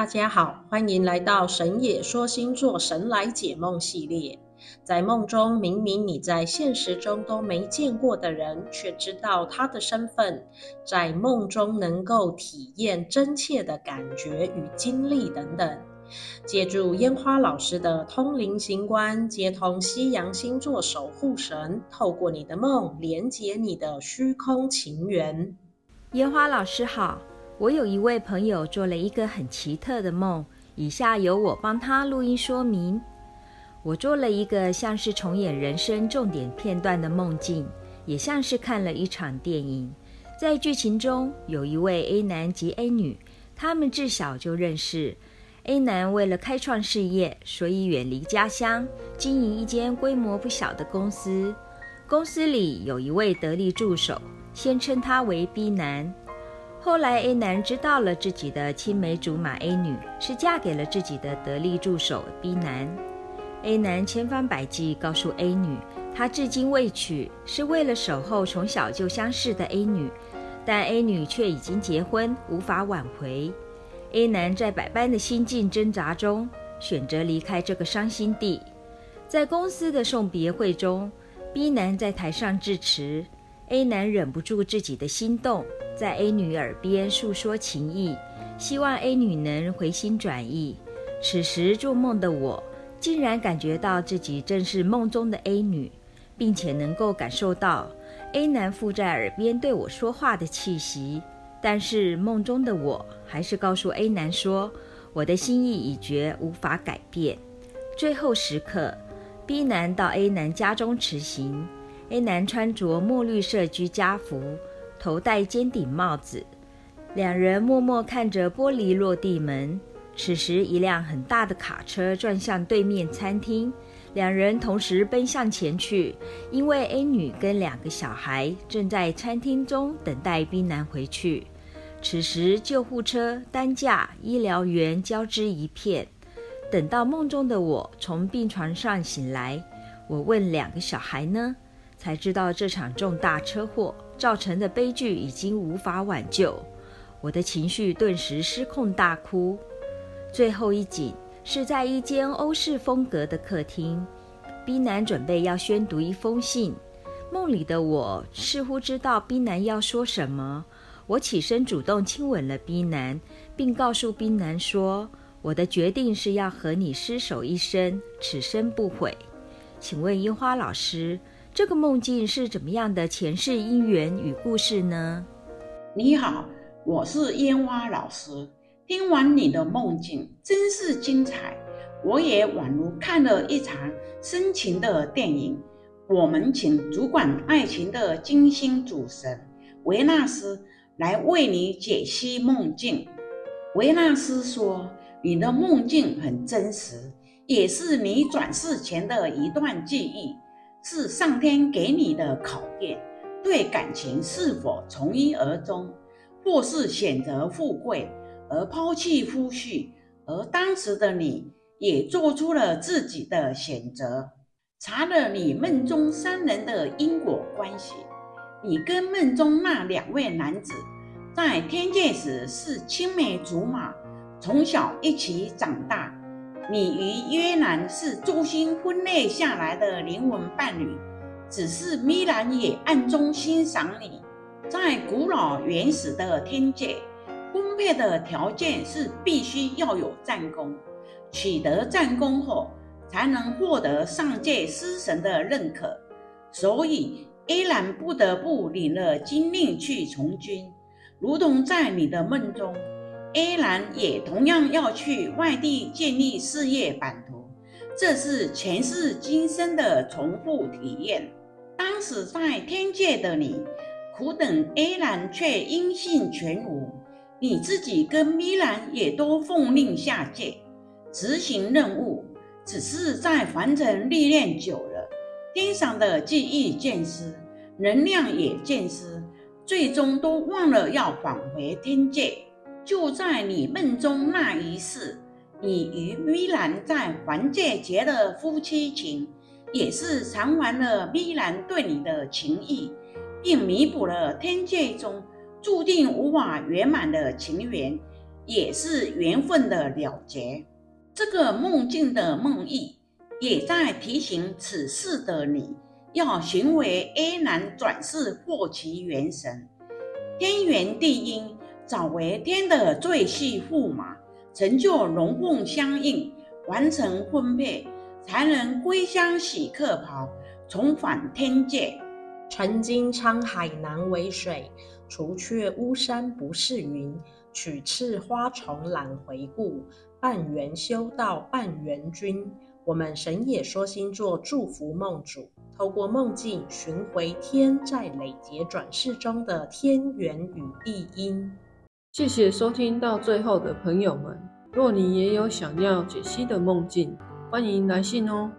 大家好，欢迎来到神野说星座神来解梦系列。在梦中，明明你在现实中都没见过的人，却知道他的身份，在梦中能够体验真切的感觉与经历等等。借助烟花老师的通灵行观，接通西洋星座守护神，透过你的梦，连接你的虚空情缘。烟花老师好。我有一位朋友做了一个很奇特的梦，以下由我帮他录音说明。我做了一个像是重演人生重点片段的梦境，也像是看了一场电影。在剧情中，有一位 A 男及 A 女，他们自小就认识。A 男为了开创事业，所以远离家乡，经营一间规模不小的公司。公司里有一位得力助手，先称他为 B 男。后来，A 男知道了自己的青梅竹马 A 女是嫁给了自己的得力助手 B 男。A 男千方百计告诉 A 女，他至今未娶，是为了守候从小就相识的 A 女，但 A 女却已经结婚，无法挽回。A 男在百般的心境挣扎中，选择离开这个伤心地。在公司的送别会中，B 男在台上致辞，A 男忍不住自己的心动。在 A 女耳边诉说情意，希望 A 女能回心转意。此时做梦的我，竟然感觉到自己正是梦中的 A 女，并且能够感受到 A 男附在耳边对我说话的气息。但是梦中的我还是告诉 A 男说，我的心意已决，无法改变。最后时刻，B 男到 A 男家中辞行，A 男穿着墨绿色居家服。头戴尖顶帽子，两人默默看着玻璃落地门。此时，一辆很大的卡车转向对面餐厅，两人同时奔向前去，因为 A 女跟两个小孩正在餐厅中等待 B 男回去。此时，救护车、担架、医疗员交织一片。等到梦中的我从病床上醒来，我问两个小孩呢？才知道这场重大车祸造成的悲剧已经无法挽救，我的情绪顿时失控大哭。最后一景是在一间欧式风格的客厅，B 男准备要宣读一封信。梦里的我似乎知道 B 男要说什么，我起身主动亲吻了 B 男，并告诉 B 男说：“我的决定是要和你厮守一生，此生不悔。”请问樱花老师。这个梦境是怎么样的前世姻缘与故事呢？你好，我是烟花老师。听完你的梦境，真是精彩，我也宛如看了一场深情的电影。我们请主管爱情的金星主神维纳斯来为你解析梦境。维纳斯说：“你的梦境很真实，也是你转世前的一段记忆。”是上天给你的考验，对感情是否从一而终，或是选择富贵而抛弃夫婿，而当时的你也做出了自己的选择。查了你梦中三人的因果关系，你跟梦中那两位男子在天界时是青梅竹马，从小一起长大。你与约兰是诸星分裂下来的灵魂伴侣，只是米兰也暗中欣赏你。在古老原始的天界，婚配的条件是必须要有战功，取得战功后才能获得上界师神的认可。所以，约兰不得不领了军令去从军，如同在你的梦中。A 男也同样要去外地建立事业版图，这是前世今生的重复体验。当时在天界的你，苦等 A 男却音信全无。你自己跟米兰也都奉令下界执行任务，只是在凡尘历练久了，天上的记忆渐失，能量也渐失，最终都忘了要返回天界。就在你梦中那一世，你与米兰在凡界结了夫妻情，也是偿还了米兰对你的情谊，并弥补了天界中注定无法圆满的情缘，也是缘分的了结。这个梦境的梦意，也在提醒此世的你，要行为 A 男转世获其元神，天圆地阴，找为天的最细驸马，成就龙凤相应，完成婚配，才能归乡洗客袍，重返天界。曾经沧海难为水，除却巫山不是云。取次花丛懒回顾，半缘修道半缘君。我们神野说星座祝福梦主，透过梦境寻回天在累劫转世中的天缘与地因。谢谢收听到最后的朋友们，若你也有想要解析的梦境，欢迎来信哦。